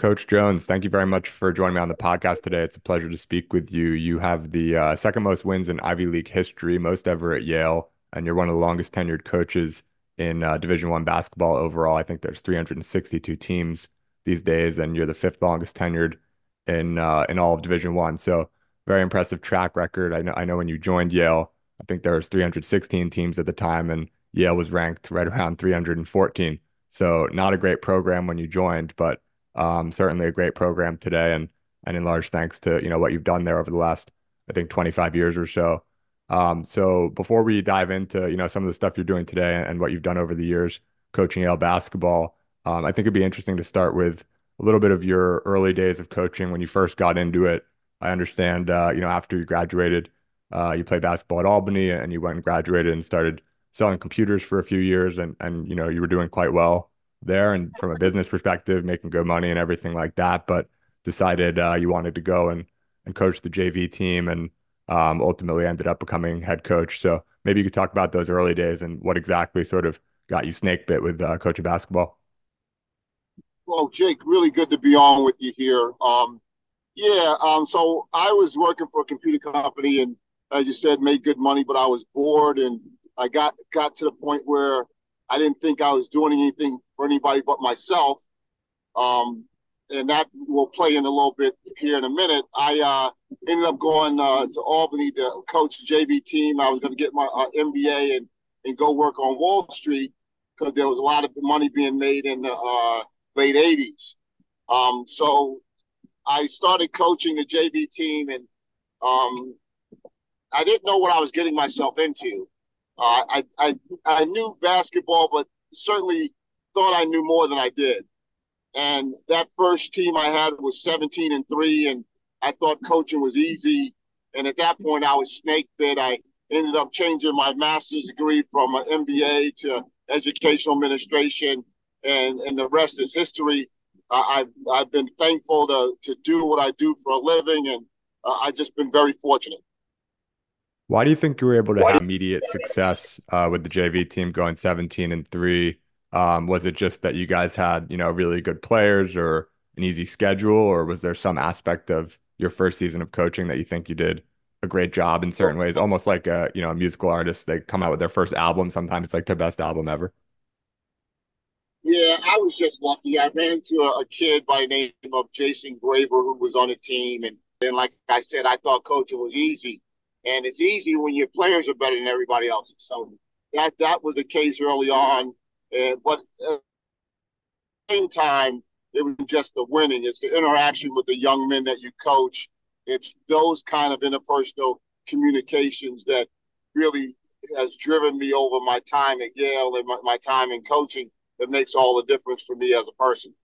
Coach Jones, thank you very much for joining me on the podcast today. It's a pleasure to speak with you. You have the uh, second most wins in Ivy League history, most ever at Yale, and you're one of the longest tenured coaches in uh, Division One basketball overall. I think there's 362 teams these days, and you're the fifth longest tenured in uh, in all of Division One. So very impressive track record. I know I know when you joined Yale, I think there was 316 teams at the time, and Yale was ranked right around 314. So not a great program when you joined, but um, certainly a great program today, and and in large thanks to you know what you've done there over the last I think 25 years or so. Um, so before we dive into you know some of the stuff you're doing today and, what you've done over the years coaching Yale basketball, um, I think it'd be interesting to start with a little bit of your early days of coaching when you first got into it. I understand uh, you know after you graduated, uh, you played basketball at Albany and you went and graduated and started selling computers for a few years and and you know you were doing quite well there and from a business perspective making good money and everything like that but decided uh, you wanted to go and and coach the JV team and um, ultimately ended up becoming head coach. So maybe you could talk about those early days and what exactly sort of got you snake bit with uh, coaching basketball. Well Jake really good to be on with you here. Um, yeah um, so I was working for a computer company and as you said made good money but I was bored and I got got to the point where I didn't think I was doing anything for anybody but myself. Um, and that will play in a little bit here in a minute. I uh, ended up going uh, to Albany to coach the JV team. I was going to get my uh, MBA and, and go work on Wall Street because there was a lot of money being made in the uh, late 80s. Um, so I started coaching the JV team, and um, I didn't know what I was getting myself into. I, I I knew basketball, but certainly thought I knew more than I did. And that first team I had was 17 and three, and I thought coaching was easy. And at that point, I was snake bit. I ended up changing my master's degree from an MBA to educational administration, and and the rest is history. I've I've been thankful to to do what I do for a living, and uh, I've just been very fortunate. Why do you think you were able to have immediate success uh, with the JV team going 17 and three? Um, was it just that you guys had, you know, really good players or an easy schedule, or was there some aspect of your first season of coaching that you think you did a great job in certain ways? Almost like a, you know, a musical artist, they come out with their first album. Sometimes it's like their best album ever. Yeah, I was just lucky. I ran into a, a kid by the name of Jason Graver who was on the team, and then, like I said, I thought coaching was easy and it's easy when your players are better than everybody else. So that that was the case early on, uh, but at the same time, it was just the winning. It's the interaction with the young men that you coach. It's those kind of interpersonal communications that really has driven me over my time at Yale and my, my time in coaching that makes all the difference for me as a person.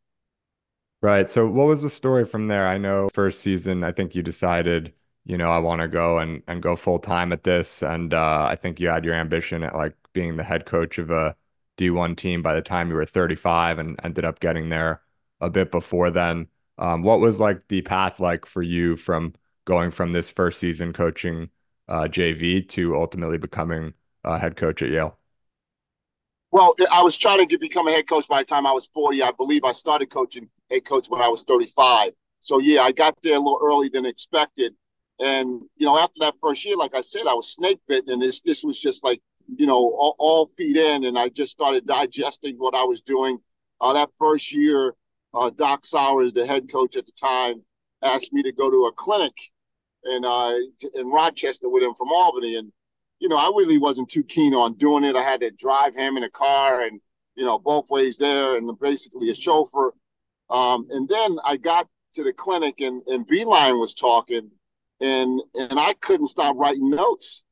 Right. So, what was the story from there? I know first season, I think you decided you know, I want to go and and go full time at this. And uh, I think you had your ambition at like being the head coach of a D1 team by the time you were 35 and ended up getting there a bit before then. Um, what was like the path like for you from going from this first season coaching uh, JV to ultimately becoming a head coach at Yale? Well, I was trying to become a head coach by the time I was 40. I believe I started coaching head coach when I was 35. So yeah, I got there a little early than expected. And you know, after that first year, like I said, I was snake bitten, and this this was just like you know all, all feet in, and I just started digesting what I was doing. Uh, that first year, uh, Doc Sauers, the head coach at the time, asked me to go to a clinic in uh, in Rochester with him from Albany, and you know, I really wasn't too keen on doing it. I had to drive him in a car, and you know, both ways there, and basically a chauffeur. Um, and then I got to the clinic, and and Beilein was talking and and I couldn't stop writing notes.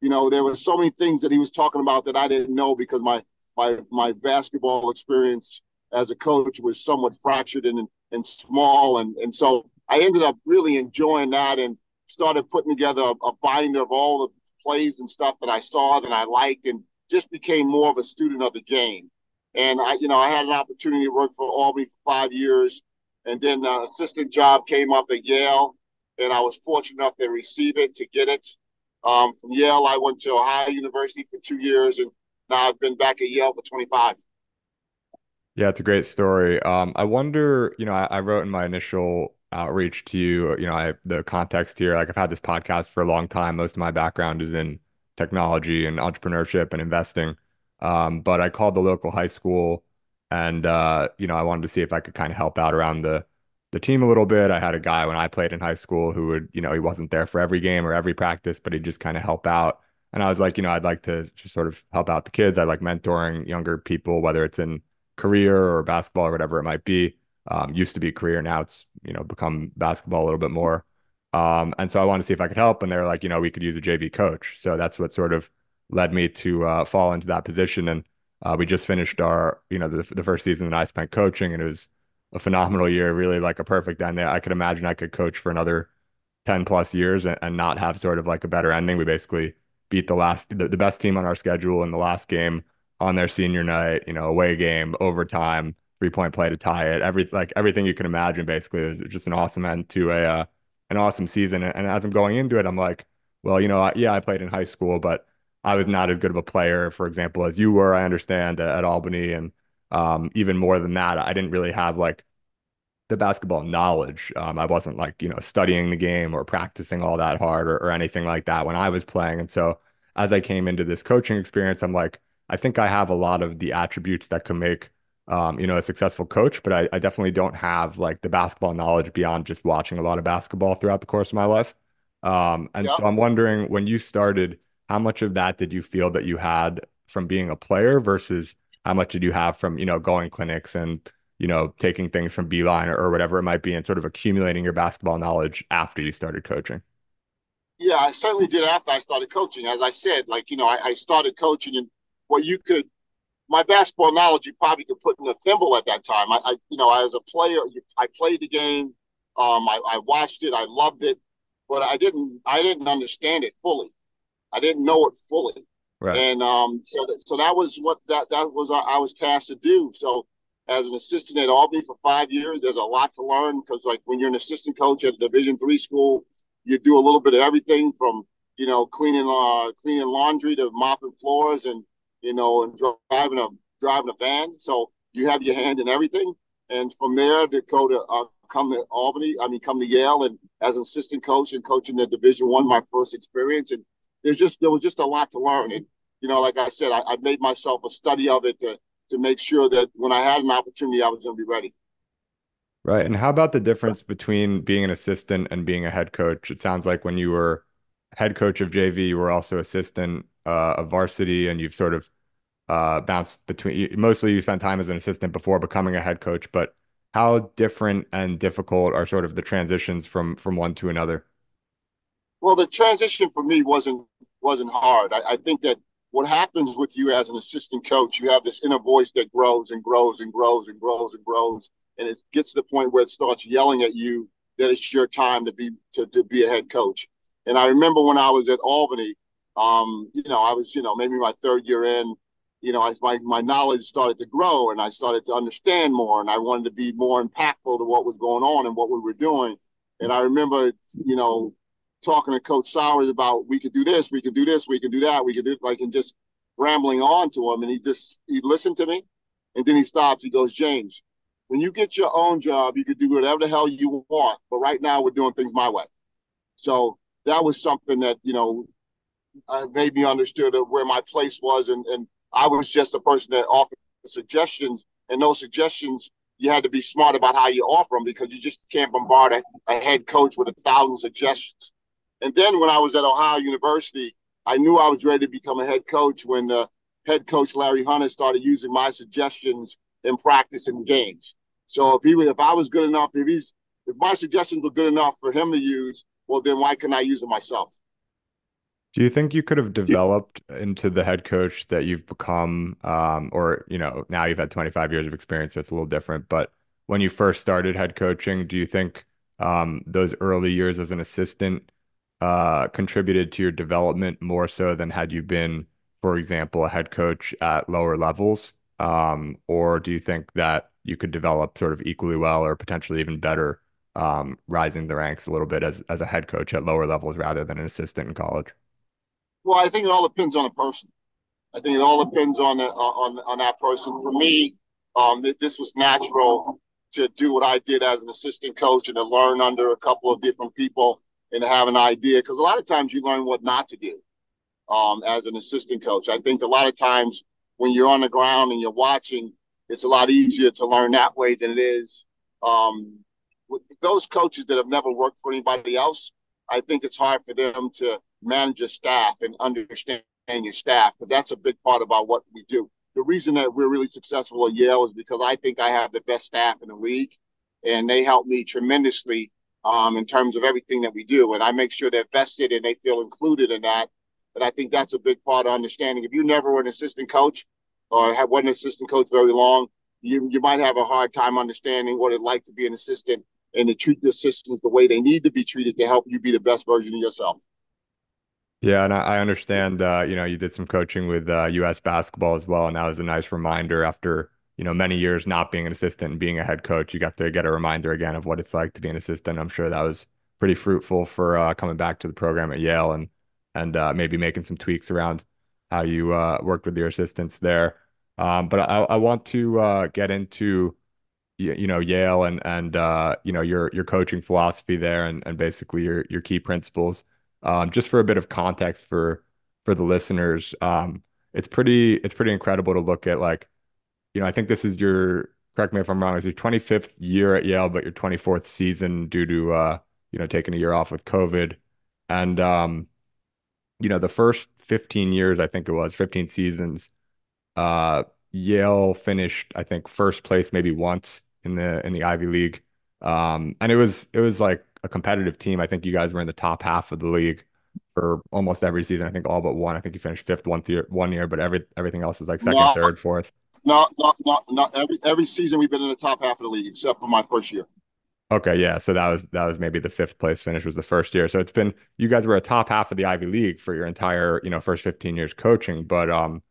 You know, there were so many things that he was talking about that I didn't know because my my my basketball experience as a coach was somewhat fractured and and small, and and so I ended up really enjoying that and started putting together a, a binder of all the plays and stuff that I saw that I liked, and just became more of a student of the game. And I, you know, I had an opportunity to work for Albany for five years, and then the assistant job came up at Yale and I was fortunate enough to receive it, to get it. Um, from Yale, I went to Ohio University for two years, and now I've been back at Yale for 25. Yeah, it's a great story. Um, I wonder, you know, I, I wrote in my initial outreach to you, you know, I the context here, like I've had this podcast for a long time. Most of my background is in technology and entrepreneurship and investing. Um, but I called the local high school and uh, you know, I wanted to see if I could kind of help out around the the team a little bit. I had a guy when I played in high school who would, you know, he wasn't there for every game or every practice, but he'd just kind of help out. And I was like, you know, I'd like to just sort of help out the kids. I like mentoring younger people, whether it's in career or basketball or whatever it might be. Um, used to be career, now it's you know become basketball a little bit more. Um, and so I wanted to see if I could help, and they're like, you know, we could use a JV coach. So that's what sort of led me to uh, fall into that position. And uh, we just finished our, you know, the, the first season that I spent coaching, and it was a phenomenal year, really like a perfect end. I could imagine I could coach for another 10 plus years and, and not have sort of like a better ending. We basically beat the last the, the best team on our schedule in the last game on their senior night, you know, away game, overtime, three point play to tie it. Every like everything you can imagine basically. It was just an awesome end to a uh, an awesome season. And, as I'm going into it, I'm like, well, you know, I, yeah, I played in high school, but I was not as good of a player, for example, as you were. I understand at, at Albany, and um, even more than that, I didn't really have like the basketball knowledge. Um, I wasn't like, you know, studying the game or practicing all that hard or, or anything like that when I was playing. And so as I came into this coaching experience, I'm like, I think I have a lot of the attributes that could make um, you know, a successful coach, but I, I, definitely don't have like the basketball knowledge beyond just watching a lot of basketball throughout the course of my life. Um, and Yeah. so I'm wondering when you started, how much of that did you feel that you had from being a player versus how much did you have from, you know, going clinics and, you know, taking things from Beilein or, or whatever it might be and sort of accumulating your basketball knowledge after you started coaching? Yeah, I certainly did after I started coaching. As I said, like, you know, I, I started coaching and what you could my basketball knowledge you probably could put in a thimble at that time. I, I you know, as a player, I played the game. Um, I, I watched it. I loved it, but I didn't. I didn't understand it fully. I didn't know it fully, Right. and um, so that, so that was what that that was. I was tasked to do. So as an assistant at Albany for five years, there's a lot to learn because like when you're an assistant coach at a Division three school, you do a little bit of everything from you know cleaning uh, cleaning laundry to mopping floors and you know, and driving a driving a van. So you have your hand in everything. And from there to go to uh, come to Albany, I mean, come to Yale, and as an assistant coach and coaching the Division One, my first experience. And there's just there was just a lot to learn. And you know, like I said, I, I made myself a study of it to to make sure that when I had an opportunity, I was going to be ready. Right. And how about the difference between being an assistant and being a head coach? It sounds like when you were head coach of JV, you were also assistant uh, of varsity, and you've sort of uh, bounced between. Mostly, you spent time as an assistant before becoming a head coach. But how different and difficult are sort of the transitions from from one to another? Well, the transition for me wasn't wasn't hard. I, I think that what happens with you as an assistant coach, you have this inner voice that grows and grows and grows and grows and grows, and it gets to the point where it starts yelling at you that it's your time to be to, to be a head coach. And I remember when I was at Albany, um, you know, I was, you know, maybe my third year in, you know, as my, my knowledge started to grow and I started to understand more and I wanted to be more impactful to what was going on and what we were doing. And I remember, you know, talking to Coach Sauers about we could do this, we could do this, we could do that, we could do like and just rambling on to him. And he just he listened to me and then he stops. He goes, James, when you get your own job, you could do whatever the hell you want. But right now we're doing things my way. So that was something that, you know, uh, made me understood where my place was and, and I was just a person that offered suggestions, and those suggestions you had to be smart about how you offer them because you just can't bombard a, a head coach with a thousand suggestions. And then when I was at Ohio University, I knew I was ready to become a head coach when the head coach Larry Hunter started using my suggestions in practice and games. So if he if I was good enough, if he's if my suggestions were good enough for him to use, well then why couldn't I use them myself? Do you think you could have developed into the head coach that you've become, um, or you know, now you've had 25 years of experience, so it's a little different. But when you first started head coaching, do you think um, those early years as an assistant uh, contributed to your development more so than had you been, for example, a head coach at lower levels? Um, or do you think that you could develop sort of equally well or potentially even better, um, rising the ranks a little bit as as a head coach at lower levels rather than an assistant in college? Well, I think it all depends on the person. I think it all depends on the, on on that person. For me, um, this was natural to do what I did as an assistant coach and to learn under a couple of different people and have an idea. Because a lot of times you learn what not to do um, as an assistant coach. I think a lot of times when you're on the ground and you're watching, it's a lot easier to learn that way than it is um, with those coaches that have never worked for anybody else. I think it's hard for them to manage a staff and understand your staff, but that's a big part about what we do the reason that we're really successful at Yale is because I think I have the best staff in the league, and they help me tremendously um, in terms of everything that we do. And I make sure they're vested and they feel included in that. And I think that's a big part of understanding. If you never were an assistant coach or have wasn't an assistant coach very long, you you might have a hard time understanding what it's like to be an assistant and to treat the assistants the way they need to be treated to help you be the best version of yourself. Yeah, and I, I understand. Uh, you know, you did some coaching with uh, U.S. basketball as well, and that was a nice reminder after you know many years not being an assistant and being a head coach. You got to get a reminder again of what it's like to be an assistant. I'm sure that was pretty fruitful for uh, coming back to the program at Yale and and uh, maybe making some tweaks around how you uh, worked with your assistants there. Um, but I, I want to uh, get into you know Yale and and you know your your coaching philosophy there and and basically your your key principles. Um, just for a bit of context for for the listeners, um, it's pretty it's pretty incredible to look at like, you know, I think this is your correct me if I'm wrong, it's your 25th year at Yale, but your 24th season due to uh, you know, taking a year off with COVID. And um, you know, the first 15 years, I think it was 15 seasons, uh, Yale finished, I think, first place maybe once in the in the Ivy League. Um, and it was it was like a competitive team. I think you guys were in the top half of the league for almost every season. I think all but one. I think you finished fifth one year, one year, but every everything else was like second, no, third, fourth. No, no, no, no. Every every season we've been in the top half of the league except for my first year. Okay, yeah. So that was that was maybe the fifth place finish was the first year. So it's been you guys were a top half of the Ivy League for your entire you know first fifteen years coaching, but um,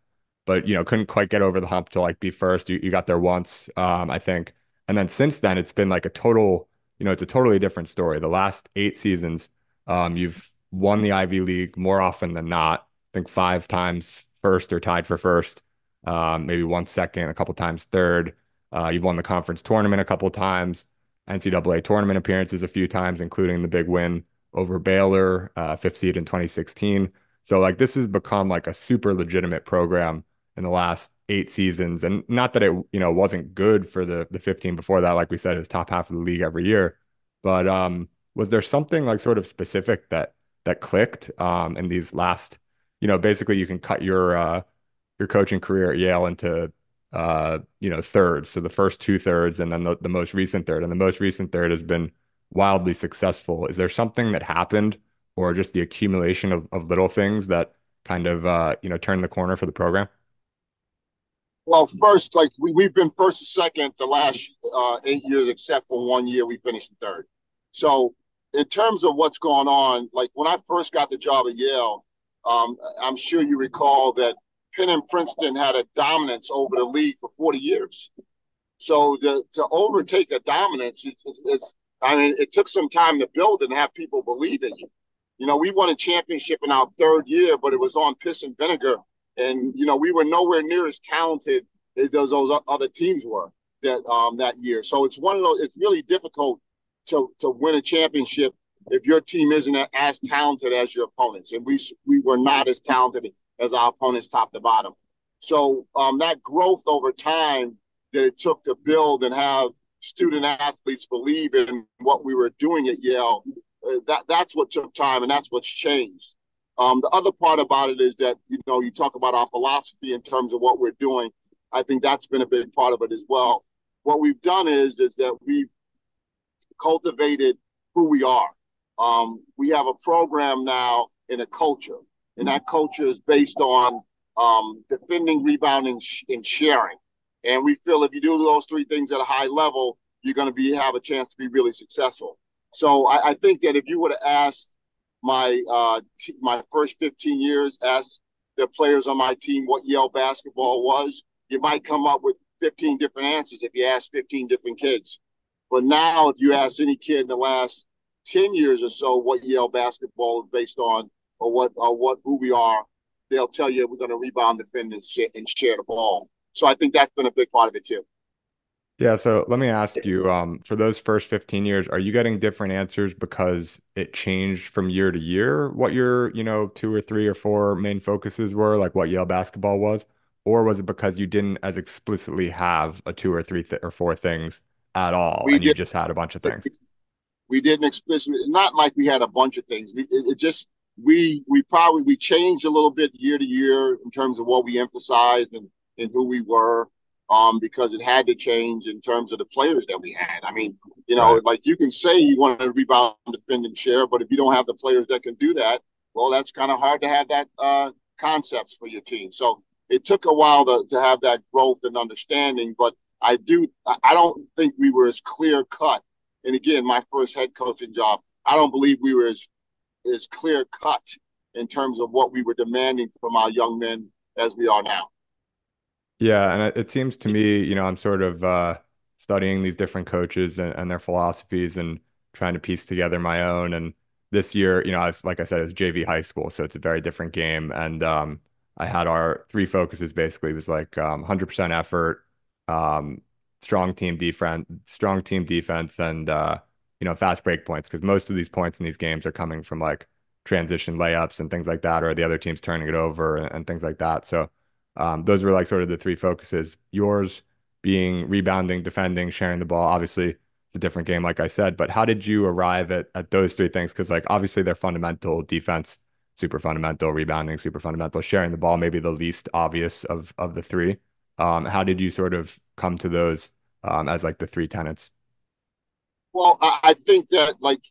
but you know couldn't quite get over the hump to like be first. You you got there once, um, I think, and then since then it's been like a total you know, it's a totally different story. The last eight seasons, um, you've won the Ivy League more often than not. I think five times first or tied for first, um, maybe one second, a couple times third. Uh, you've won the conference tournament a couple times, NCAA tournament appearances a few times, including the big win over Baylor, uh, fifth seed in 2016. So like this has become like a super legitimate program in the last eight seasons. And not that it, you know, wasn't good for the the 15 before that. Like we said, it was top half of the league every year. But um, was there something like sort of specific that that clicked um in these last, you know, basically you can cut your uh your coaching career at Yale into uh, you know, thirds. So the first two thirds and then the, the most recent third. And the most recent third has been wildly successful. Is there something that happened or just the accumulation of, of little things that kind of uh, you know, turned the corner for the program? Well, first, like we, we've been first and second the last uh, eight years, except for one year we finished third. So, in terms of what's going on, like when I first got the job at Yale, um, I'm sure you recall that Penn and Princeton had a dominance over the league for 40 years. So to, to overtake a dominance, it's, it's, I mean, it took some time to build and have people believe in you. You know, we won a championship in our third year, but it was on piss and vinegar and you know we were nowhere near as talented as those, those other teams were that um, that year. So it's one of those. It's really difficult to to win a championship if your team isn't as talented as your opponents, and we we were not as talented as our opponents, top to bottom. So um, that growth over time that it took to build and have student athletes believe in what we were doing at Yale, uh, that that's what took time, and that's what's changed. Um, the other part about it is that you know you talk about our philosophy in terms of what we're doing. I think that's been a big part of it as well. What we've done is is that we've cultivated who we are. Um, we have a program now in a culture, and that culture is based on um, defending, rebounding, sh- and sharing. And we feel if you do those three things at a high level, you're going to be have a chance to be really successful. So I, I think that if you would have asked my uh, t- my first 15 years, asked the players on my team what Yale basketball was, you might come up with 15 different answers if you ask 15 different kids. But now, if you ask any kid in the last 10 years or so what Yale basketball is based on, or what or what who we are, they'll tell you we're going to rebound, defend, and, sh- and share the ball. So I think that's been a big part of it too. Yeah, so let me ask you, um, for those first 15 years, are you getting different answers because it changed from year to year what your, you know, two or three or four main focuses were, like what Yale basketball was? Or was it because you didn't as explicitly have a two or three th or four things at all We and you just had a bunch of things? we didn't explicitly not like we had a bunch of things. We, it, it just we we probably we changed a little bit year to year in terms of what we emphasized and and who we were um, because it had to change in terms of the players that we had. I mean, you know, Right. like you can say you want to rebound, defend, and share, but if you don't have the players that can do that, well, that's kind of hard to have that uh, concepts for your team. So it took a while to, to have that growth and understanding, but I do I don't think we were as clear cut. And again, my first head coaching job, I don't believe we were as as clear cut in terms of what we were demanding from our young men as we are now. Yeah, and it, it seems to me, you know, I'm sort of uh, studying these different coaches and, and their philosophies and trying to piece together my own. And this year, you know, I was, like I said, it was JV high school, so it's a very different game. And um, I had our three focuses basically it was like um, 100% effort, um, strong team defense, strong team defense, and uh, you know, fast break points because most of these points in these games are coming from like transition layups and things like that, or the other team's turning it over and, and things like that. So. Um, those were like sort of the three focuses. Yours being rebounding, defending, sharing the ball. Obviously, it's a different game, like I said. But how did you arrive at at those three things? Because like obviously they're fundamental. Defense, super fundamental. Rebounding, super fundamental. Sharing the ball, maybe the least obvious of of the three. Um, how did you sort of come to those um, as like the three tenets? Well, I, I think that like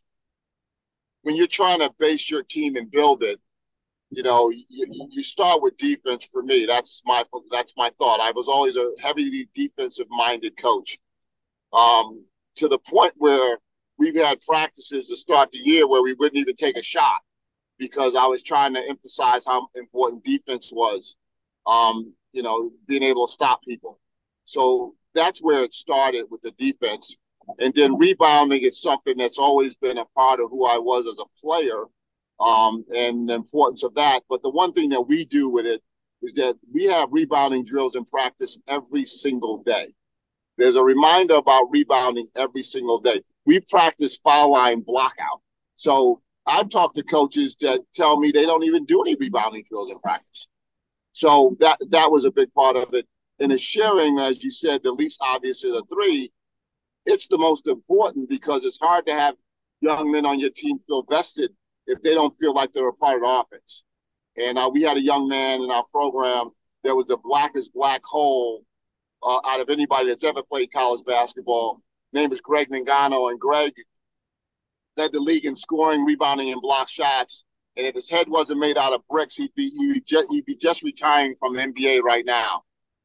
when you're trying to base your team and build it, you know, you, you start with defense. For me, that's my that's my thought. I was always a heavily defensive minded coach. Um, to the point where we've had practices to start the year where we wouldn't even take a shot because I was trying to emphasize how important defense was. Um, you know, being able to stop people. So that's where it started with the defense. And then rebounding is something that's always been a part of who I was as a player um, and the importance of that. But the one thing that we do with it is that we have rebounding drills in practice every single day. There's a reminder about rebounding every single day. We practice foul line blockout. So I've talked to coaches that tell me they don't even do any rebounding drills in practice. So that that was a big part of it. And the sharing, as you said, the least obvious of the three, it's the most important because it's hard to have young men on your team feel vested if they don't feel like they're a part of the offense. And uh, we had a young man in our program that was the blackest black hole uh, out of anybody that's ever played college basketball. Name is Greg Mangano, and Greg led the league in scoring, rebounding, and block shots. And if his head wasn't made out of bricks, he'd be he'd, just, he'd be just retiring from the NBA right now.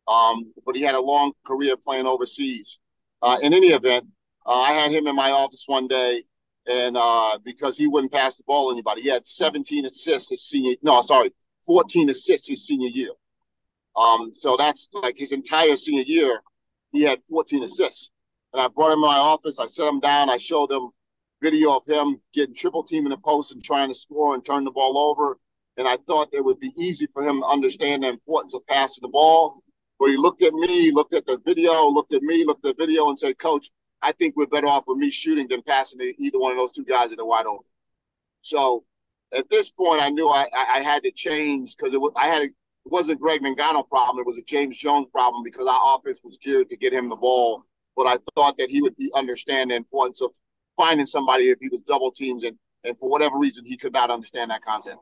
Um, but he had a long career playing overseas. Uh, in any event, uh, I had him in my office one day, and uh, because he wouldn't pass the ball to anybody, he had 17 assists his senior. No, sorry, 14 assists his senior year. Um, so that's like his entire senior year, he had 14 assists. And I brought him in my office. I set him down. I showed him video of him getting triple team in the post and trying to score and turn the ball over. And I thought it would be easy for him to understand the importance of passing the ball. But he looked at me, looked at the video, looked at me, looked at the video, and said, Coach, I think we're better off with me shooting than passing to either one of those two guys in the wide open. So at this point, I knew I, I had to change because it was I had a, it wasn't Greg Mangano problem. It was a James Jones problem because our offense was geared to get him the ball. But I thought that he would be understand the importance of finding somebody if he was double teams and and for whatever reason he could not understand that concept.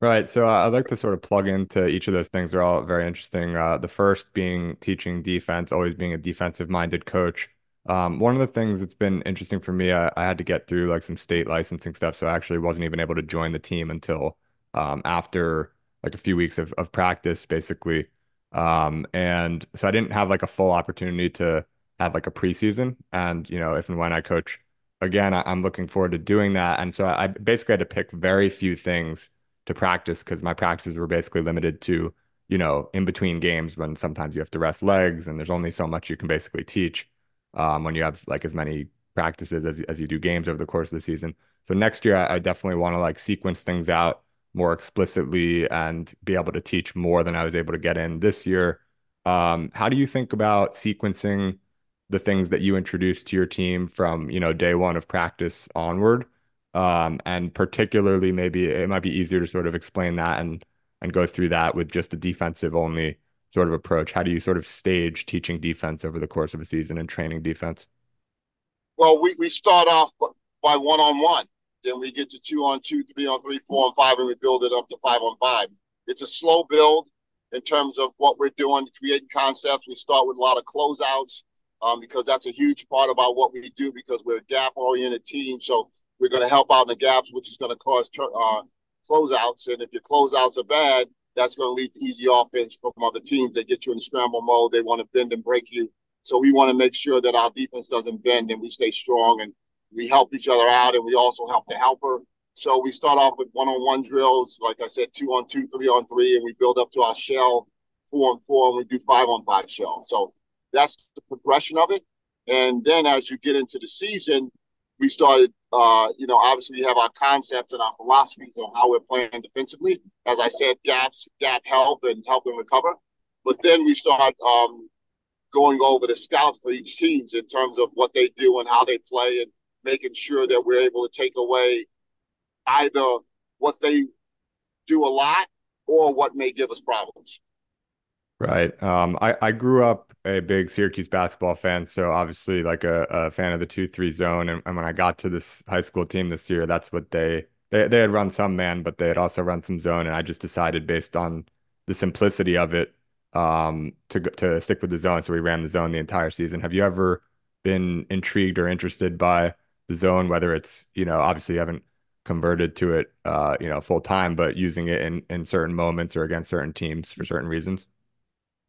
Right. So uh, I'd like to sort of plug into each of those things. They're all very interesting. Uh, the first being teaching defense, always being a defensive minded coach. Um, one of the things that's been interesting for me, I, I had to get through like some state licensing stuff, so I actually wasn't even able to join the team until um, after like a few weeks of, of practice, basically. Um, and so I didn't have like a full opportunity to have like a preseason. And, you know, if and when I coach again, I, I'm looking forward to doing that. And so I basically had to pick very few things to practice because my practices were basically limited to, you know, in between games when sometimes you have to rest legs and there's only so much you can basically teach um, when you have like as many practices as, as you do games over the course of the season. So next year, I, I definitely want to like sequence things out more explicitly and be able to teach more than I was able to get in this year. Um, how do you think about sequencing the things that you introduce to your team from, you know, day one of practice onward? Um, and particularly maybe it might be easier to sort of explain that and and go through that with just a defensive only sort of approach. How do you sort of stage teaching defense over the course of a season and training defense? Well, we, we start off by one on one. Then we get to two on two, three on three, four on five, and we build it up to five on five. It's a slow build in terms of what we're doing, creating concepts. We start with a lot of closeouts um, because that's a huge part about what we do because we're a gap oriented team. So we're going to help out in the gaps, which is going to cause uh, closeouts. And if your closeouts are bad, that's going to lead to easy offense from other teams. They get you in scramble mode. They want to bend and break you. So we want to make sure that our defense doesn't bend and we stay strong and we help each other out and we also help the helper. So we start off with one-on-one drills, like I said, two on two, three on three, and we build up to our shell, four on four, and we do five on five shell. So that's the progression of it. And then as you get into the season, we started, uh, you know, obviously we have our concepts and our philosophies on how we're playing defensively. As I said, gaps, gap help, and help them recover. But then we start um, going over the scouts for each teams in terms of what they do and how they play, and making sure that we're able to take away either what they do a lot or what may give us problems. Right. Um, I, I grew up a big Syracuse basketball fan, so obviously like a, a fan of the two three zone. And, and, when I got to this high school team this year, that's what they, they they had run some man, but they had also run some zone. And I just decided based on the simplicity of it, um, to to stick with the zone. So we ran the zone the entire season. Have you ever been intrigued or interested by the zone? Whether it's you know obviously you haven't converted to it, uh, you know, full time, but using it in in certain moments or against certain teams for certain reasons.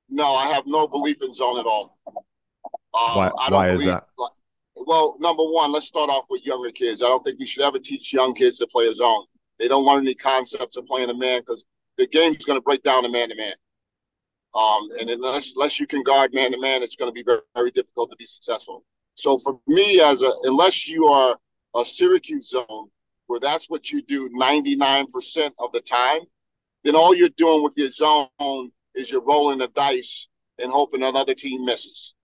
No, I have no belief in zone at all. Um, why why is that? Like, well, number one, let's start off with younger kids. I don't think we should ever teach young kids to play a zone. They don't learn any concepts of playing a man because the game's going to break down to man to man. Um, and unless unless you can guard man to man, it's going to be very very difficult to be successful. So for me, as a unless you are a Syracuse zone where that's what you do 99% of the time, then all you're doing with your zone is you're rolling the dice and hoping another team misses.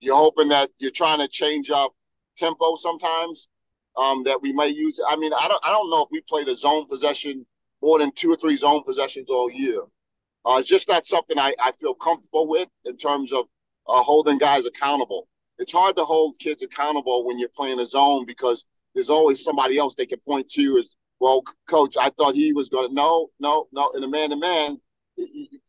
You're hoping that you're trying to change up tempo sometimes. Um, that we may use. I mean, I don't. I don't know if we played a zone possession more than two or three zone possessions all year. Uh, it's just not something I, I feel comfortable with in terms of uh, holding guys accountable. It's hard to hold kids accountable when you're playing a zone because there's always somebody else they can point to as well. Coach, I thought he was going to. No, no, no. In a man to man,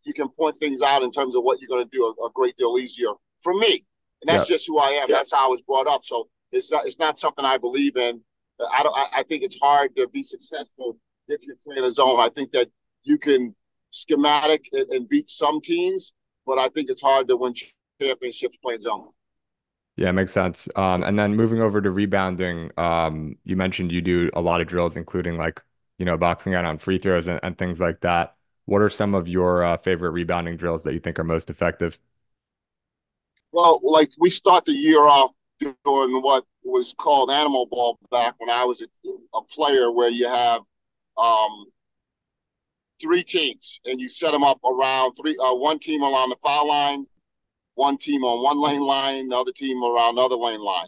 you, can point things out in terms of what you're going to do a, a, great deal easier for me. And that's yeah. just who I am. Yeah. That's how I was brought up. So it's not, it's not something I believe in. I don't. I, I think it's hard to be successful if you're playing a zone. I think that you can schematic and, and beat some teams, but I think it's hard to win championships playing zone. Yeah, makes sense. Um, and then moving over to rebounding, um, you mentioned you do a lot of drills, including like you know boxing out on free throws and, and things like that. What are some of your uh, favorite rebounding drills that you think are most effective? Well, like we start the year off doing what was called animal ball back when I was a, a player, where you have um, three teams and you set them up around three, uh, one team along the foul line, one team on one lane line, the other team around another lane line.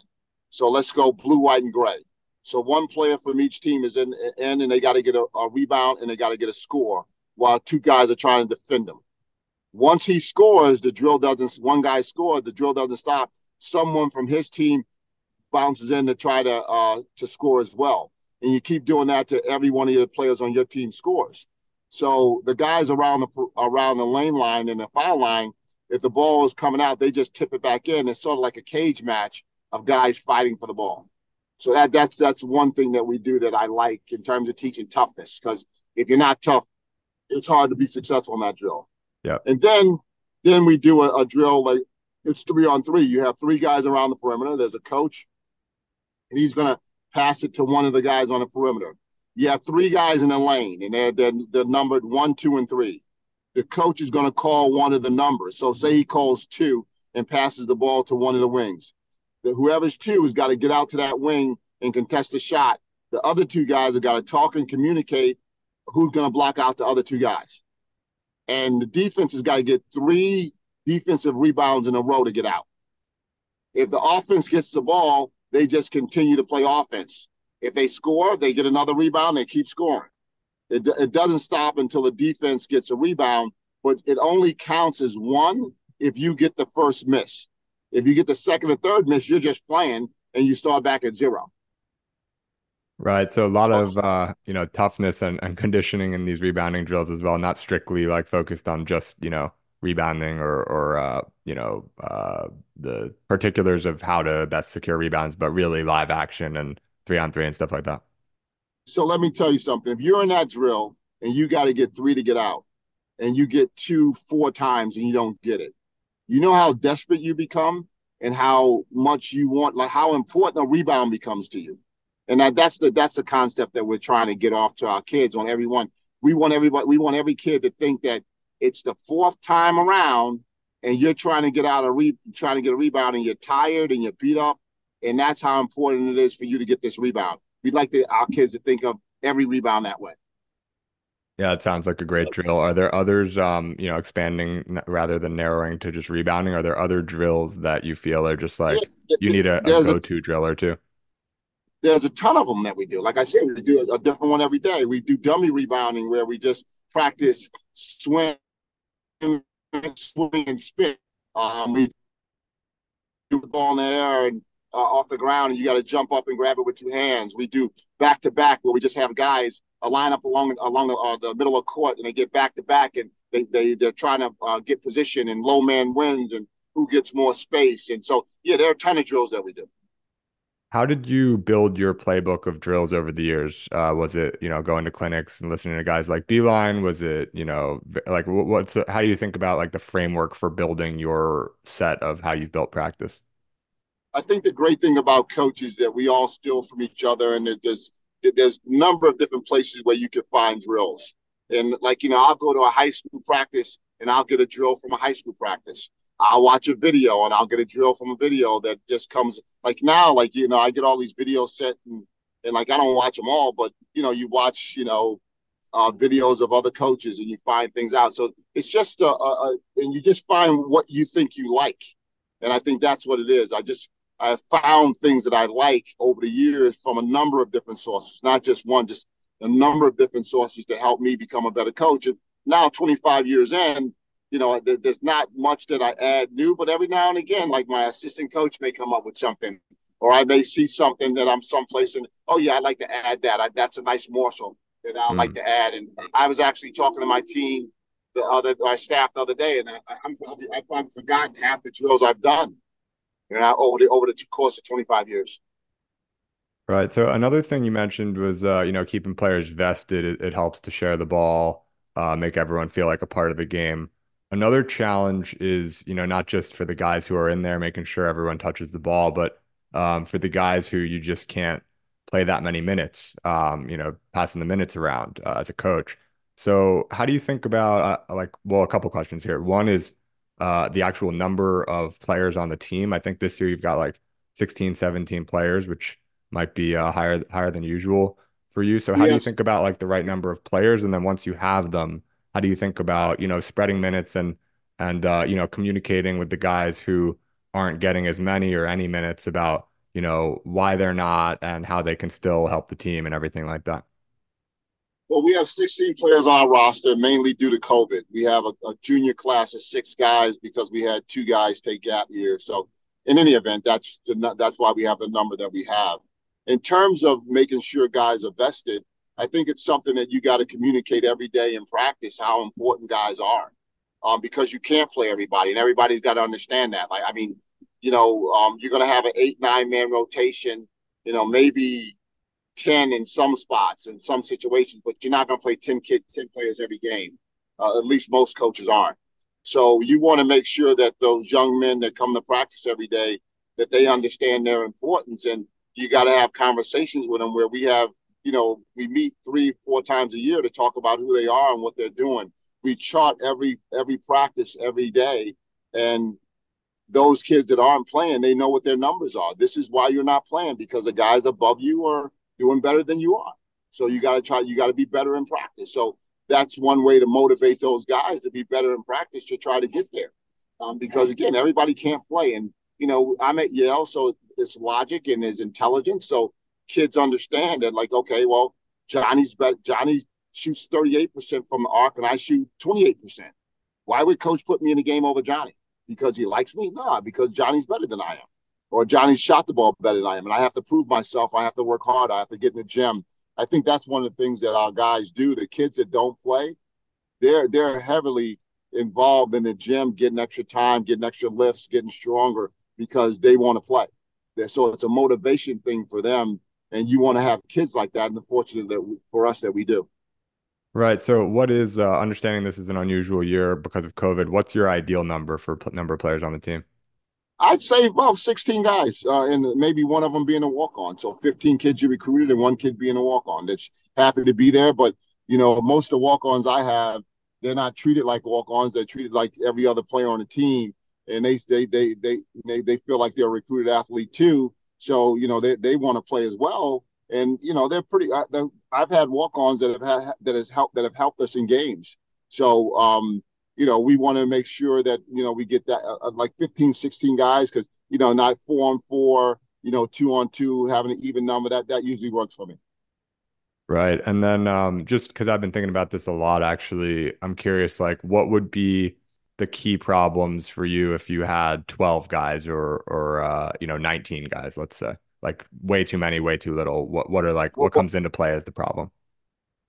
So let's go blue, white, and gray. So one player from each team is in, in and they got to get a, a rebound and they got to get a score while two guys are trying to defend him. Once he scores, the drill doesn't. One guy scores, the drill doesn't stop. Someone from his team bounces in to try to uh, to score as well, and you keep doing that to every one of your players on your team scores. So the guys around the around the lane line and the foul line, if the ball is coming out, they just tip it back in. It's sort of like a cage match of guys fighting for the ball. So that that's that's one thing that we do that I like in terms of teaching toughness. Because if you're not tough, it's hard to be successful in that drill. Yeah. And then then we do a, a drill like it's three on three. You have three guys around the perimeter. There's a coach, and he's gonna pass it to one of the guys on the perimeter. You have three guys in the lane, and they're they're, they're numbered one, two, and three. The coach is gonna call one of the numbers. So say he calls two and passes the ball to one of the wings. The, whoever's two has got to get out to that wing and contest the shot. The other two guys have got to talk and communicate who's going to block out the other two guys. And the defense has got to get three defensive rebounds in a row to get out. If the offense gets the ball, they just continue to play offense. If they score, they get another rebound, they keep scoring. It, it doesn't stop until the defense gets a rebound, but it only counts as one if you get the first miss. If you get the second or third miss, you're just playing and you start back at zero. Right. So a lot of uh, you know, toughness and, and conditioning in these rebounding drills as well, not strictly like focused on just, you know, rebounding or or uh, you know, uh the particulars of how to best secure rebounds, but really live action and three on three and stuff like that. So let me tell you something. If you're in that drill and you got to get three to get out, and you get two four times and you don't get it, you know how desperate you become and how much you want, like how important a rebound becomes to you. And that, that's the that's the concept that we're trying to get off to our kids on everyone. We want everybody, we want every kid to think that it's the fourth time around and you're trying to get out of re trying to get a rebound and you're tired and you're beat up. And that's how important it is for you to get this rebound. We'd like to, our kids to think of every rebound that way. Yeah, it sounds like a great drill. Are there others, um, you know, expanding rather than narrowing to just rebounding? Are there other drills that you feel are just like you need a, a go-to a, drill or two? There's a ton of them that we do. Like I said, we do a, different one every day. We do dummy rebounding where we just practice swing, swing and spin. Um, we do the ball in the air and uh, off the ground, and you got to jump up and grab it with two hands. We do back to back where we just have guys a line up along along the, uh, the middle of court, and they get back to back, and they they they're trying to uh, get position, and low man wins, and who gets more space, and so yeah, there are a ton of drills that we do. How did you build your playbook of drills over the years? Uh, was it you know going to clinics and listening to guys like Beilein? Was it you know like what's how do you think about like the framework for building your set of how you've built practice? I think the great thing about coaches that we all steal from each other, and there's there's a number of different places where you can find drills. And like, you know, I'll go to a high school practice and I'll get a drill from a high school practice. I'll watch a video and I'll get a drill from a video that just comes like now, like, you know, I get all these videos set and, and like, I don't watch them all, but you know, you watch, you know, uh, videos of other coaches and you find things out. So it's just, a, a, a, and you just find what you think you like. And I think that's what it is. I just, I found things that I like over the years from a number of different sources, not just one, just a number of different sources to help me become a better coach. And now, 25 years in, you know, there's not much that I add new, but every now and again, like my assistant coach may come up with something, or I may see something that I'm someplace and, oh, yeah, I'd like to add that. I, that's a nice morsel that I'd mm. like to add. And I was actually talking to my team, the other, my staff the other day, and I, I'm probably, I've probably forgotten half the drills I've done you know, over the over the course of 25 years. Right. So another thing you mentioned was, uh, you know, keeping players vested. It, it helps to share the ball, uh, make everyone feel like a part of the game. Another challenge is, you know, not just for the guys who are in there making sure everyone touches the ball, but um, for the guys who you just can't play that many minutes, um, you know, passing the minutes around uh, as a coach. So how do you think about uh, like, well, a couple questions here. One is, uh, the actual number of players on the team. I think this year you've got like 16, 17 players, which might be uh, higher higher than usual for you. So how yes. do you think about like the right number of players? And then once you have them, how do you think about, you know, spreading minutes and and uh, you know, communicating with the guys who aren't getting as many or any minutes about, you know, why they're not and how they can still help the team and everything like that? Well, we have 16 players on our roster, mainly due to COVID. We have a, a, junior class of six guys because we had two guys take gap year. So, in any event, that's the, that's why we have the number that we have. In terms of making sure guys are vested, I think it's something that you got to communicate every day in practice how important guys are, um, because you can't play everybody, and everybody's got to understand that. Like, I mean, you know, um, you're going to have an eight nine man rotation. You know, maybe 10 in some spots in some situations, but you're not going to play 10 kid 10 players every game. Uh, at least most coaches aren't. So you want to make sure that those young men that come to practice every day that they understand their importance and you got to have conversations with them where we have, you know, we meet three, four times a year to talk about who they are and what they're doing. We chart every every practice every day and those kids that aren't playing, they know what their numbers are. This is why you're not playing because the guys above you are doing better than you are. So you got to try, you got to be better in practice. So that's one way to motivate those guys to be better in practice to try to get there. um, because again, everybody can't play. And you know, I'm at Yale, so it's logic and there's intelligence. So kids understand that, like, okay, well, Johnny's better. Johnny shoots 38% from the arc, and I shoot 28%. Why would coach put me in the game over Johnny? Because he likes me? No, because Johnny's better than I am. Or Johnny's shot the ball better than I am. And I have to prove myself. I have to work hard. I have to get in the gym. I think that's one of the things that our guys do. The kids that don't play, they're they're heavily involved in the gym, getting extra time, getting extra lifts, getting stronger because they want to play. So it's a motivation thing for them, and you want to have kids like that. And the fortunate that we, for us that we do. Right. So, what is uh, understanding this is an unusual year because of COVID? What's your ideal number for p- number of players on the team? I'd say about 16 guys, uh, and maybe one of them being a walk on. So 15 kids you recruited and one kid being a walk on that's happy to be there. But, you know, most of the walk ons I have, they're not treated like walk ons. They're treated like every other player on the team. And they, they, they, they, they, they feel like they're a recruited athlete too. So, you know, they, they want to play as well. And, you know, they're pretty, uh, they're, I've had walk ons that have had, that has helped, that have helped us in games. So, um, you know, we want to make sure that, you know, we get that uh, uh like 15, 16 guys because, you know, not four on four, you know, two on two, having an even number, that, that usually works for me. Right. And then um, just because I've been thinking about this a lot, actually, I'm curious, like, what would be the key problems for you if you had 12 guys or, or, uh, you know, 19 guys, let's say, like way too many, way too little. What, what are like, what comes into play as the problem?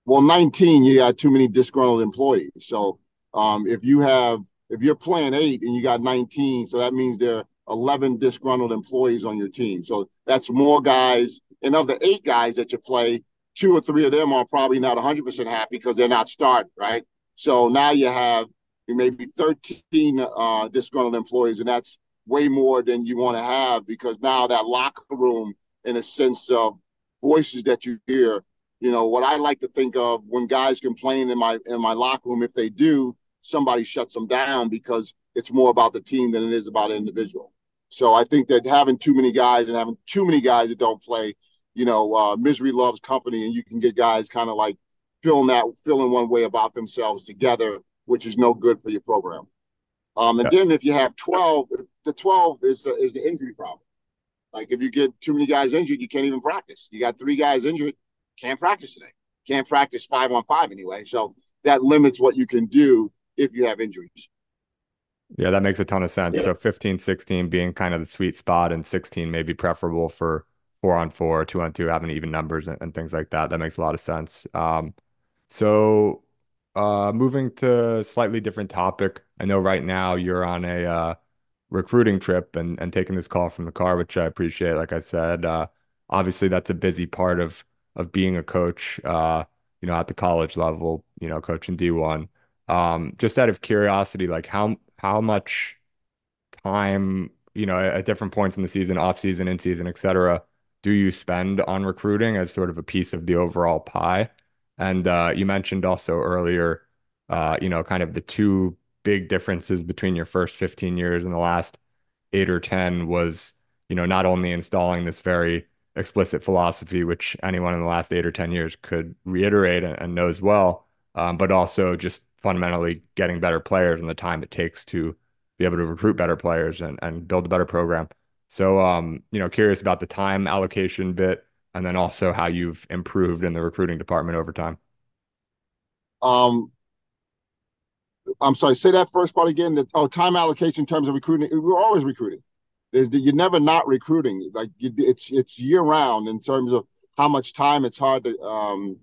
Well, 19, you got too many disgruntled employees. So, um, if you have if you're playing eight and you got 19, so that means there are 11 disgruntled employees on your team. So that's more guys. And of the eight guys that you play, two or three of them are probably not 100% happy because they're not starting, right? So now you have maybe 13 uh, disgruntled employees, and that's way more than you want to have because now that locker room, in a sense of voices that you hear, you know, what I like to think of when guys complain in my in my locker room, if they do, somebody shuts them down because it's more about the team than it is about an individual. So I think that having too many guys and having too many guys that don't play, you know, uh, misery loves company, and you can get guys kind of like feeling that feeling one way about themselves together, which is no good for your program. Um, and yeah. then if you have twelve, the twelve is the, is the injury problem. Like if you get too many guys injured, you can't even practice. You got three guys injured, can't practice today. Can't practice five on five anyway. So that limits what you can do if you have injuries. Yeah, that makes a ton of sense. Yeah. So 15, 16 being kind of the sweet spot, and 16 maybe preferable for four on four, two on two, having even numbers and, and things like that. That makes a lot of sense. Um, so uh, moving to a slightly different topic. I know right now you're on a uh, recruiting trip and, and taking this call from the car, which I appreciate. Like I said, uh, obviously that's a busy part of of being a coach. Uh, you know, at the college level, you know, coaching D1. Um, just out of curiosity, like how how much time, you know, at different points in the season, off season, in season, et cetera, do you spend on recruiting as sort of a piece of the overall pie? And uh, you mentioned also earlier, uh, you know, kind of the two big differences between your first 15 years and the last eight or 10 was, you know, not only installing this very explicit philosophy, which anyone in the last eight or 10 years could reiterate and, and knows well, um, but also just fundamentally getting better players and the time it takes to be able to recruit better players and, and build a better program. So, um, you know, curious about the time allocation bit and then also how you've improved in the recruiting department over time. Um, I'm sorry, say that first part again. That oh, time allocation in terms of recruiting. We're always recruiting. There's, you're never not recruiting. Like you, it's it's year round in terms of how much time it's hard to um,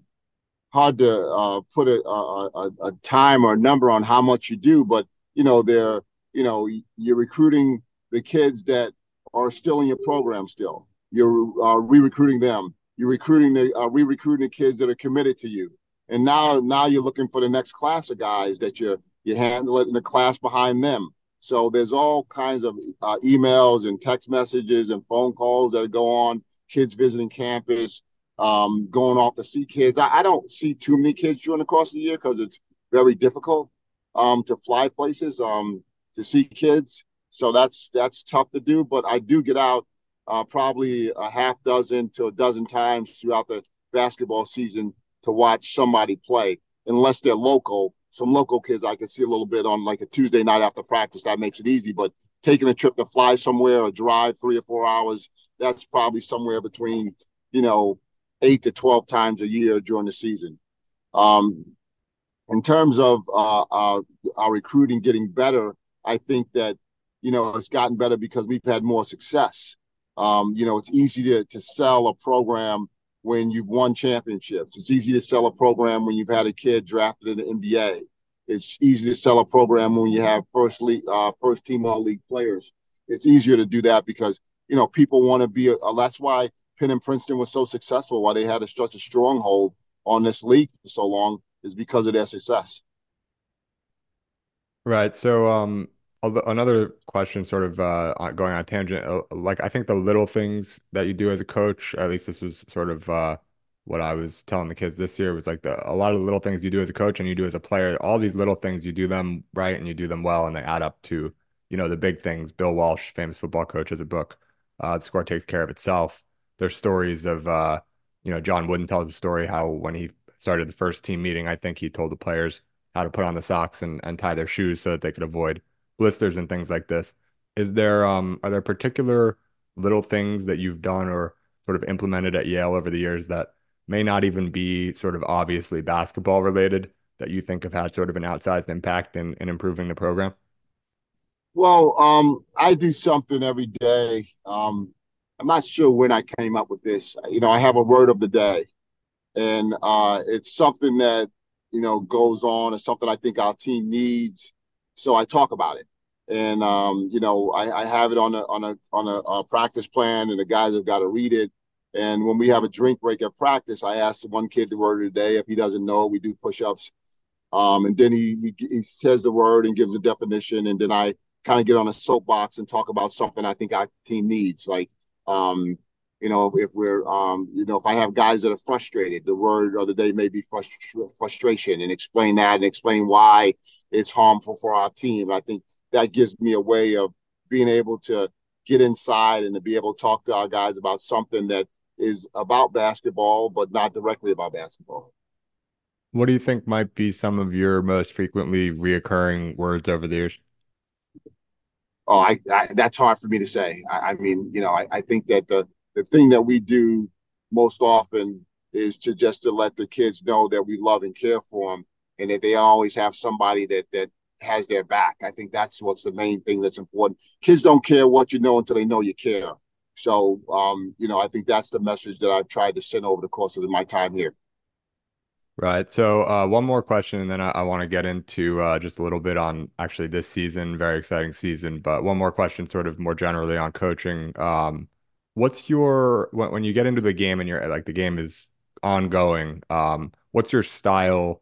hard to uh, put a, a, a, time or a number on how much you do, but you know, they're you know, you're recruiting the kids that are still in your program still. You're uh, re-recruiting them. You're recruiting the uh, re-recruiting the kids that are committed to you. And now, now you're looking for the next class of guys that you you in the class behind them. So there's all kinds of uh, emails and text messages and phone calls that go on. Kids visiting campus, um, going off to see kids. I, I, don't see too many kids during the course of the year because it's very difficult um, to fly places um, to see kids. So that's that's tough to do. But I do get out uh, probably a half dozen to a dozen times throughout the basketball season to watch somebody play, unless they're local. some local kids I can see a little bit on like a Tuesday night after practice. That makes it easy. But taking a trip to fly somewhere or drive three or four hours, that's probably somewhere between, you know, eight to 12 times a year during the season. Um, in terms of uh, our, our recruiting getting better, I think that, you know, it's gotten better because we've had more success. Um, you know, it's easy to, to sell a program when you've won championships. It's easy to sell a program when you've had a kid drafted in the NBA. It's easy to sell a program when you have first league, uh, first team all league players. It's easier to do that because you know people want to be. A, uh, that's why Penn and Princeton was so successful. Why they had a, such a stronghold on this league for so long is because of their success. Right. So, um, another question, sort of uh, going on a tangent. Uh, like, I think the little things that you do as a coach, at least this was sort of uh, what I was telling the kids this year, was like the a lot of the little things you do as a coach and you do as a player. All these little things you do them right and you do them well, and they add up to you know the big things. Bill Walsh, famous football coach, has a book. Uh, the score takes care of itself. There's stories of uh, you know John Wooden tells a story how when he started the first team meeting, I think he told the players how to put on the socks and, and tie their shoes so that they could avoid blisters and things like this. Is there um are there particular little things that you've done or sort of implemented at Yale over the years that may not even be sort of obviously basketball related that you think have had sort of an outsized impact in, in improving the program? Well, um, I do something every day. Um, I'm not sure when I came up with this. You know, I have a word of the day, and uh, it's something that you know goes on, and something I think our team needs. So I talk about it, and um, you know, I, I, have it on a on a on a, a, practice plan, and the guys have got to read it. And when we have a drink break at practice, I ask the one kid the word of the day. If he doesn't know, we do push-ups, um, and then he, he he says the word and gives a definition, and then I kind of get on a soapbox and talk about something I think our team needs, like um, you know, if we're, um, you know, if I have guys that are frustrated, the word of the day may be frust- frustration and explain that and explain why it's harmful for our team. I think that gives me a way of being able to get inside and to be able to talk to our guys about something that is about basketball, but not directly about basketball. What do you think might be some of your most frequently reoccurring words over the years? Oh, I, I that's hard for me to say. I, I mean, you know, I, I think that the the thing that we do most often is to just to let the kids know that we love and care for them and that they always have somebody that that has their back. I think that's what's the main thing that's important. Kids don't care what you know until they know you care. So, um, you know, I think that's the message that I've tried to send over the course of my time here. Right. So, uh, one more question, and then I, I want to get into uh, just a little bit on actually this season, very exciting season. But one more question, sort of more generally on coaching. Um, what's your when, when you get into the game and you're like the game is ongoing um what's your style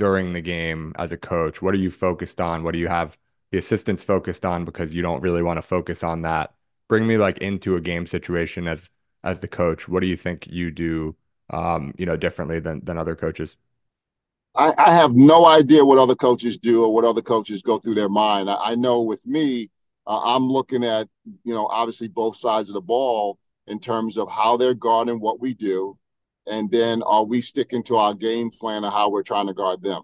during the game as a coach what are you focused on what do you have the assistants focused on because you don't really want to focus on that bring me like into a game situation as as the coach what do you think you do um you know differently than than other coaches I, I have no idea what other coaches do or what other coaches go through their mind. I, I know with me, uh, I'm looking at, you know, obviously both sides of the ball in terms of how they're guarding what we do. And then are we sticking to our game plan of how we're trying to guard them?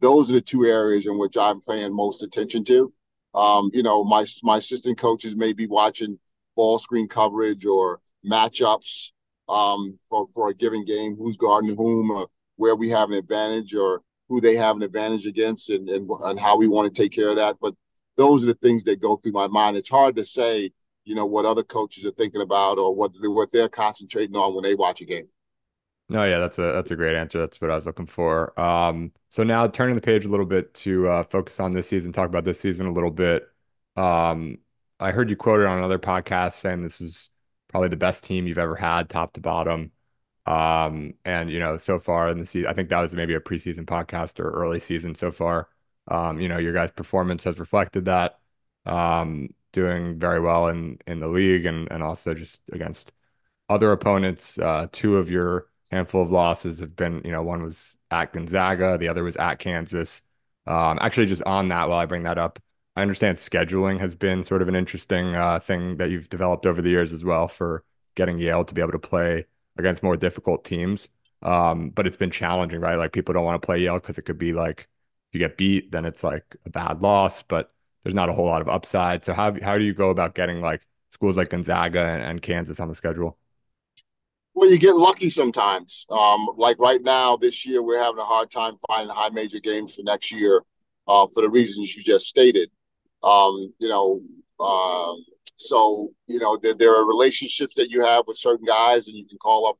Those are the two areas in which I'm paying most attention to. Um, you know, my my assistant coaches may be watching ball screen coverage or matchups um, for, for a given game, who's guarding whom, or where we have an advantage, or who they have an advantage against, and, and, and how we want to take care of that. But those are the things that go through my mind. It's hard to say, you know, what other coaches are thinking about or what what they're concentrating on when they watch a game. No, yeah, that's a that's a great answer. That's what I was looking for. Um, so now turning the page a little bit to uh, focus on this season, talk about this season a little bit. Um, I heard you quoted on another podcast saying this is probably the best team you've ever had, top to bottom. Um, and you know, so far in the season, I think that was maybe a preseason podcast or early season so far. Um, you know, your guys' performance has reflected that. Um, doing very well in in the league and and also just against other opponents. Uh, two of your handful of losses have been, you know, one was at Gonzaga, the other was at Kansas. Um, actually, just on that, while I bring that up, I understand scheduling has been sort of an interesting uh, thing that you've developed over the years as well for getting Yale to be able to play against more difficult teams. Um, but it's been challenging, right? Like people don't want to play Yale because it could be like if you get beat, then it's like a bad loss, but there's not a whole lot of upside. So how how do you go about getting like schools like Gonzaga and, and Kansas on the schedule? Well, you get lucky sometimes. Um, like right now, this year, we're having a hard time finding high major games for next year uh, for the reasons you just stated. Um, you know, uh, so you know there, there are relationships that you have with certain guys, and you can call up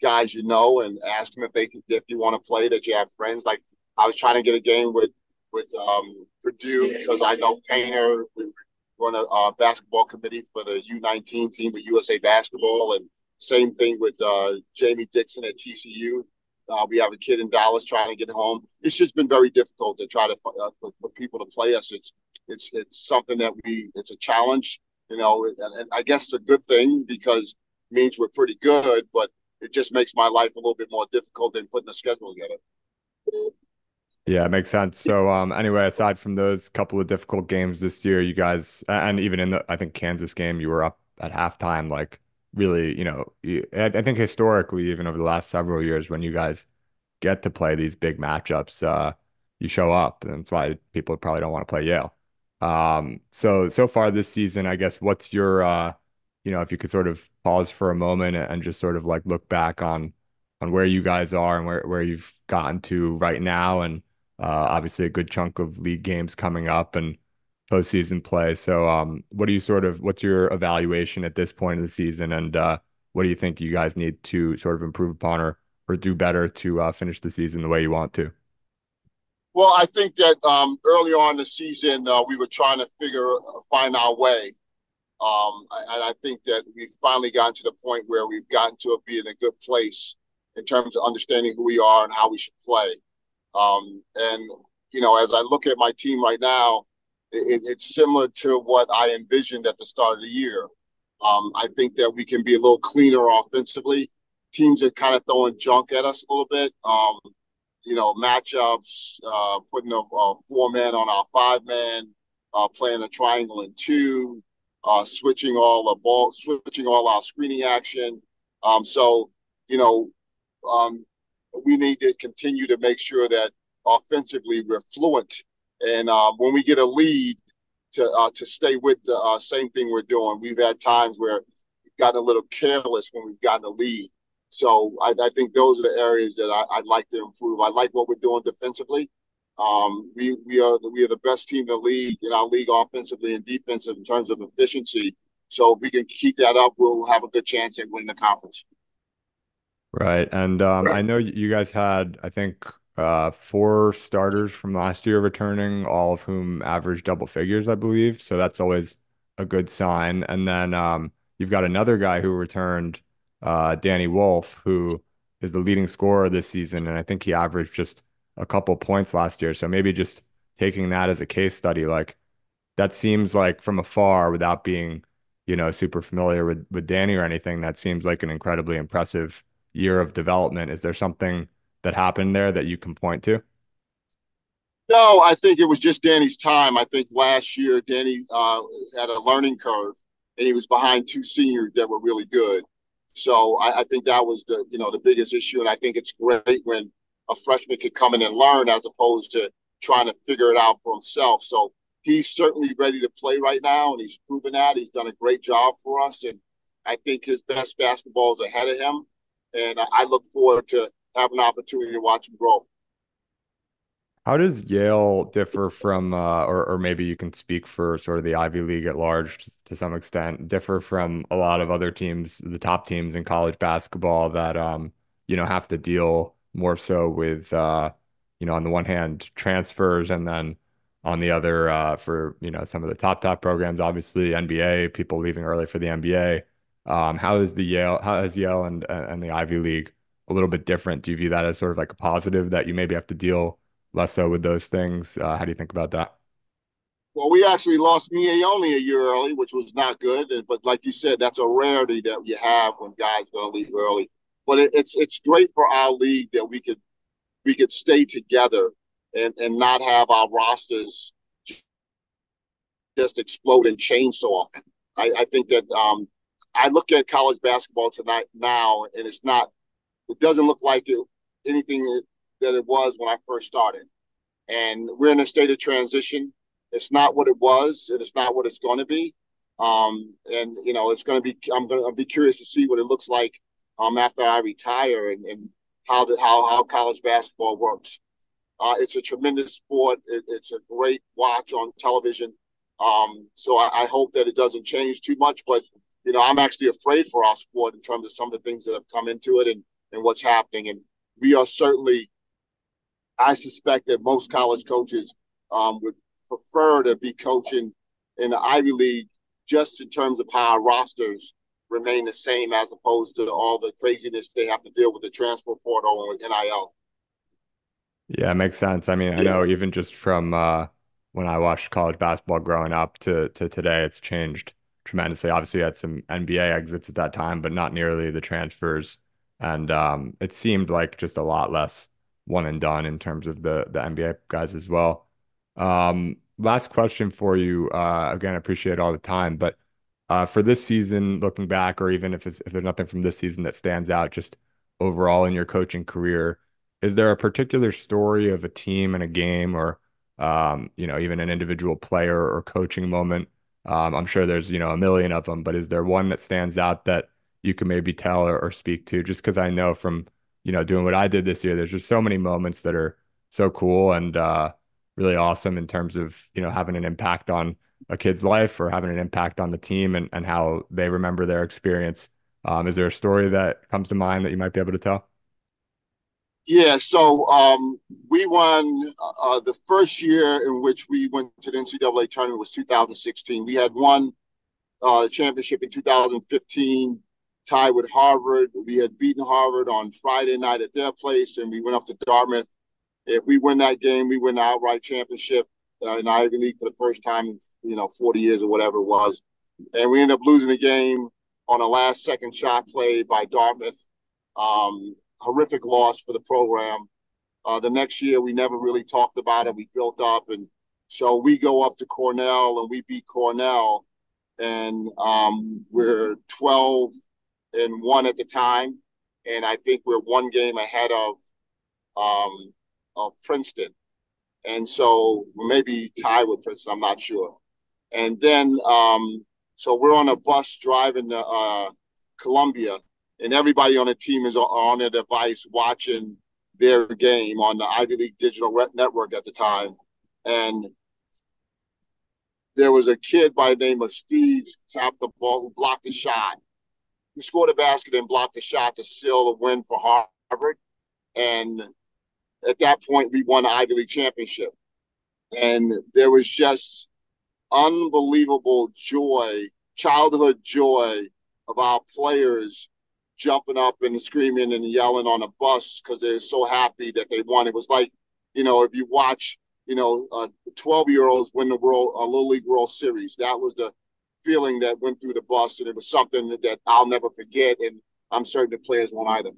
guys you know and ask them if they can, if you want to play. That you have friends. Like I was trying to get a game with with um, Purdue because I know Painter. We run a uh, basketball committee for the U19 team with USA Basketball, and same thing with uh, Jamie Dixon at TCU. Uh, we have a kid in Dallas trying to get home. It's just been very difficult to try to uh, for, for, people to play us. It's it's it's something that we it's a challenge, you know, and, and I guess it's a good thing because means we're pretty good, but it just makes my life a little bit more difficult than putting the schedule together. Yeah, it makes sense. So, um, anyway, aside from those couple of difficult games this year, you guys, and even in the, I think Kansas game, you were up at halftime, like really, you know, I, think historically, even over the last several years, when you guys get to play these big matchups, uh, you show up, and that's why people probably don't want to play Yale. Um, so so far this season, I guess, what's your, uh, you know, if you could sort of pause for a moment and just sort of like look back on on where you guys are and where where you've gotten to right now, and uh, obviously a good chunk of league games coming up and postseason play. So, um, what do you sort of what's your evaluation at this point of the season, and uh, what do you think you guys need to sort of improve upon or or do better to uh, finish the season the way you want to? Well, I think that um, early on the season uh, we were trying to figure uh, find our way, um, and I think that we've finally gotten to the point where we've gotten to be in a good place in terms of understanding who we are and how we should play. Um, and you know, as I look at my team right now, it, it's similar to what I envisioned at the start of the year. Um, I think that we can be a little cleaner offensively. Teams are kind of throwing junk at us a little bit. Um, you know, matchups, uh, putting a, a four man on our five man, uh, playing a triangle and two, uh, switching all the ball, switching all our screening action. Um, so, you know, um, we need to continue to make sure that offensively we're fluent and uh, when we get a lead, to uh, to stay with the uh, same thing we're doing. We've had times where we've gotten a little careless when we've gotten a lead. So I, I think those are the areas that I, would like to improve. I like what we're doing defensively. Um, we we are we are the best team in the league in our league offensively and defensive in terms of efficiency. So if we can keep that up, we'll have a good chance at winning the conference. Right, and um, I know you guys had I think uh, four starters from last year returning, all of whom average double figures, I believe. So that's always a good sign. And then um, you've got another guy who returned, uh, Danny Wolf, who is the leading scorer this season, and I think he averaged just a couple points last year. So maybe just taking that as a case study, like that seems like from afar, without being, you know, super familiar with with Danny or anything, that seems like an incredibly impressive year of development. Is there something that happened there that you can point to? No, I think it was just Danny's time. I think last year Danny uh, had a learning curve, and he was behind two seniors that were really good. So I, I, think that was the you know the biggest issue, and I think it's great when a freshman can come in and learn as opposed to trying to figure it out for himself. So he's certainly ready to play right now, and he's proven that. He's done a great job for us, and I think his best basketball is ahead of him. And I look forward to have an opportunity to watch him grow. How does Yale differ from, uh, or, or maybe you can speak for sort of the Ivy League at large to some extent, differ from a lot of other teams, the top teams in college basketball that, um, you know, have to deal more so with, uh, you know, on the one hand, transfers, and then on the other, uh, for, you know, some of the top, top programs, obviously NBA, people leaving early for the NBA. Um, how is the Yale, how has Yale and, and the Ivy League a little bit different. Do you view that as sort of like a positive that you maybe have to deal less so with those things? Uh, how do you think about that? Well, we actually lost Miye Oni a year early, which was not good. But like you said, that's a rarity that you have when guys going to leave early. But it, it's it's great for our league that we could we could stay together and and not have our rosters just explode and change so often. I, I think that um, I look at college basketball tonight now, and it's not it doesn't look like it, anything that it was when I first started. and we're in a state of transition. It's not what it was, and it's not what it's going to be. Um, and you know, it's going to be. I'm going to be curious to see what it looks like um, after I retire and, and how the, how how college basketball works. Uh, it's a tremendous sport. It, it's a great watch on television. Um, so I, I, hope that it doesn't change too much. But you know, I'm actually afraid for our sport in terms of some of the things that have come into it and and what's happening. And we are certainly, I suspect that most college coaches um, would prefer to be coaching in the Ivy League just in terms of how our rosters remain the same as opposed to all the craziness they have to deal with the transfer portal and NIL. Yeah, it makes sense. I mean, yeah. I know even just from uh, when I watched college basketball growing up to to today, it's changed tremendously. Obviously, you had some NBA exits at that time, but not nearly the transfers. And um, it seemed like just a lot less one and done in terms of the the NBA guys as well. Um, last question for you. Uh, again, I appreciate all the time, but uh, for this season, looking back, or even if it's if there's nothing from this season that stands out, just overall in your coaching career, is there a particular story of a team and a game, or um, you know, even an individual player or coaching moment? Um, I'm sure there's you know a million of them, but is there one that stands out that you can maybe tell or, or speak to? Just because I know from you know doing what I did this year, there's just so many moments that are so cool and uh, really awesome in terms of you know having an impact on a kid's life or having an impact on the team and, and how they remember their experience. Um, is there a story that comes to mind that you might be able to tell? Yeah, so um, we won uh, the first year in which we went to the NCAA tournament was 2016. We had won uh, championship in 2015, tied with Harvard. We had beaten Harvard on Friday night at their place, and we went up to Dartmouth. If we win that game, we win the outright championship uh, in Ivy League for the first time in you know 40 years or whatever it was, and we end up losing the game on a last second shot play by Dartmouth. Um, horrific loss for the program. Uh, the next year, we never really talked about it. We built up, and so we go up to Cornell and we beat Cornell, and um, we're 12 and one at the time, and I think we're one game ahead of um, of Princeton, and so maybe tie with Princeton. I'm not sure. And then, um, so we're on a bus driving to uh, Columbia, and everybody on the team is on their device watching their game on the Ivy League Digital Network at the time. And there was a kid by the name of Steve tapped the ball who blocked a shot. He scored a basket and blocked a shot to seal the win for Harvard. And at that point, we won the Ivy League championship. And there was just unbelievable joy, childhood joy of our players jumping up and screaming and yelling on a bus because they're so happy that they won. It was like, you know, if you watch, you know, uh, 12 year olds win the world, a Little League World Series, that was the feeling that went through the bus. And it was something that, that I'll never forget. And I'm certain the players won't either.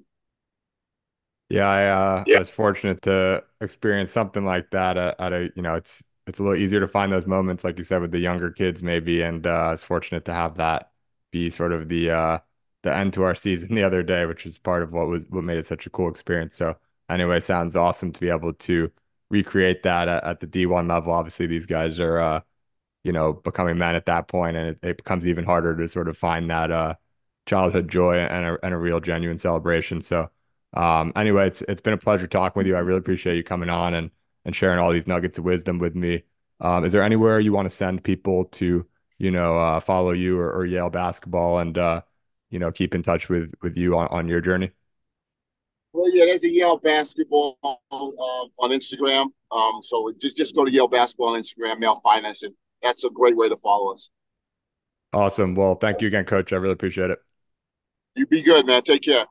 Yeah, I, uh, yeah. I was fortunate to experience something like that at, at a, you know, it's, it's a little easier to find those moments, like you said, with the younger kids, maybe. And uh, I was fortunate to have that be sort of the, uh, the end to our season the other day, which is part of what was what made it such a cool experience. So anyway, sounds awesome to be able to recreate that at, at the D1 level. Obviously, these guys are uh, you know, becoming men at that point, and it, it becomes even harder to sort of find that uh childhood joy and a and a real genuine celebration. So um anyway, it's it's been a pleasure talking with you. I really appreciate you coming on and and sharing all these nuggets of wisdom with me. Um, is there anywhere you want to send people to, you know, uh, follow you or, or Yale basketball and uh, you know, keep in touch with with you on, on your journey? Well, yeah, there's a Yale basketball uh, on Instagram. Um, so just just go to Yale basketball on Instagram, Yale Finance, and that's a great way to follow us. Awesome. Well, thank you again, Coach. I really appreciate it. You be good, man. Take care.